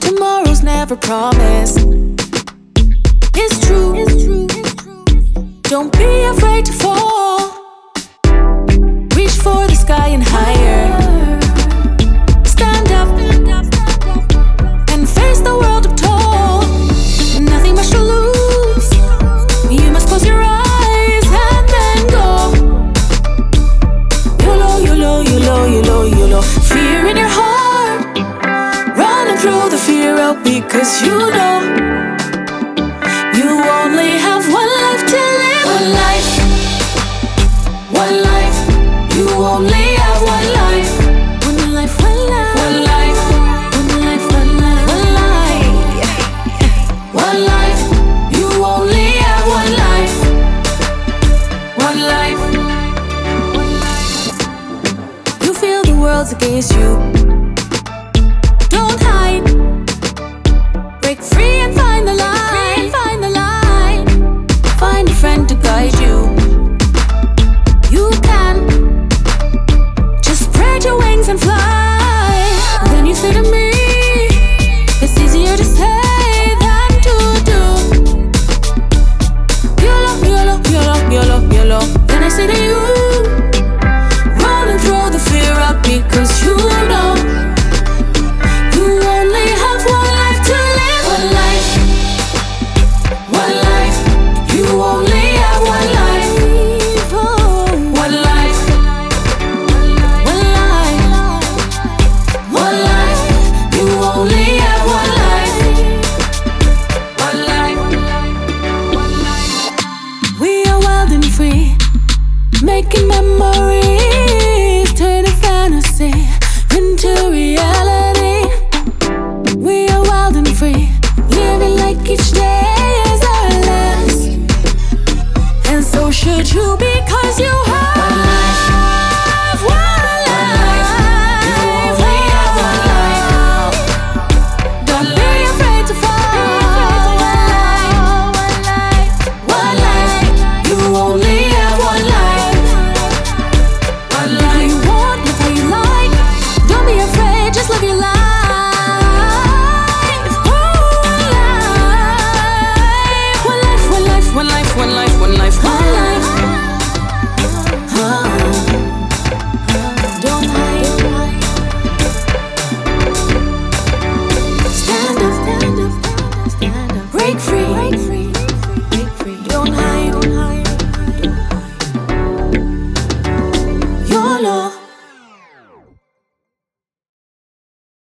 Tomorrow's never promised. It's true. It's because you know you only have one life to live. One life. One life. You only have one life. One life, one life. One life. One life, one life. One life. One life. You only have one life. One life. You feel the world's against you. break free and find the light. Find the line. Find a friend to guide you. You can just spread your wings and fly. Then you say to me, it's easier to say. than to do. YOLO, YOLO, YOLO, YOLO, YOLO. Then I say Making memories turn to fantasy of your life.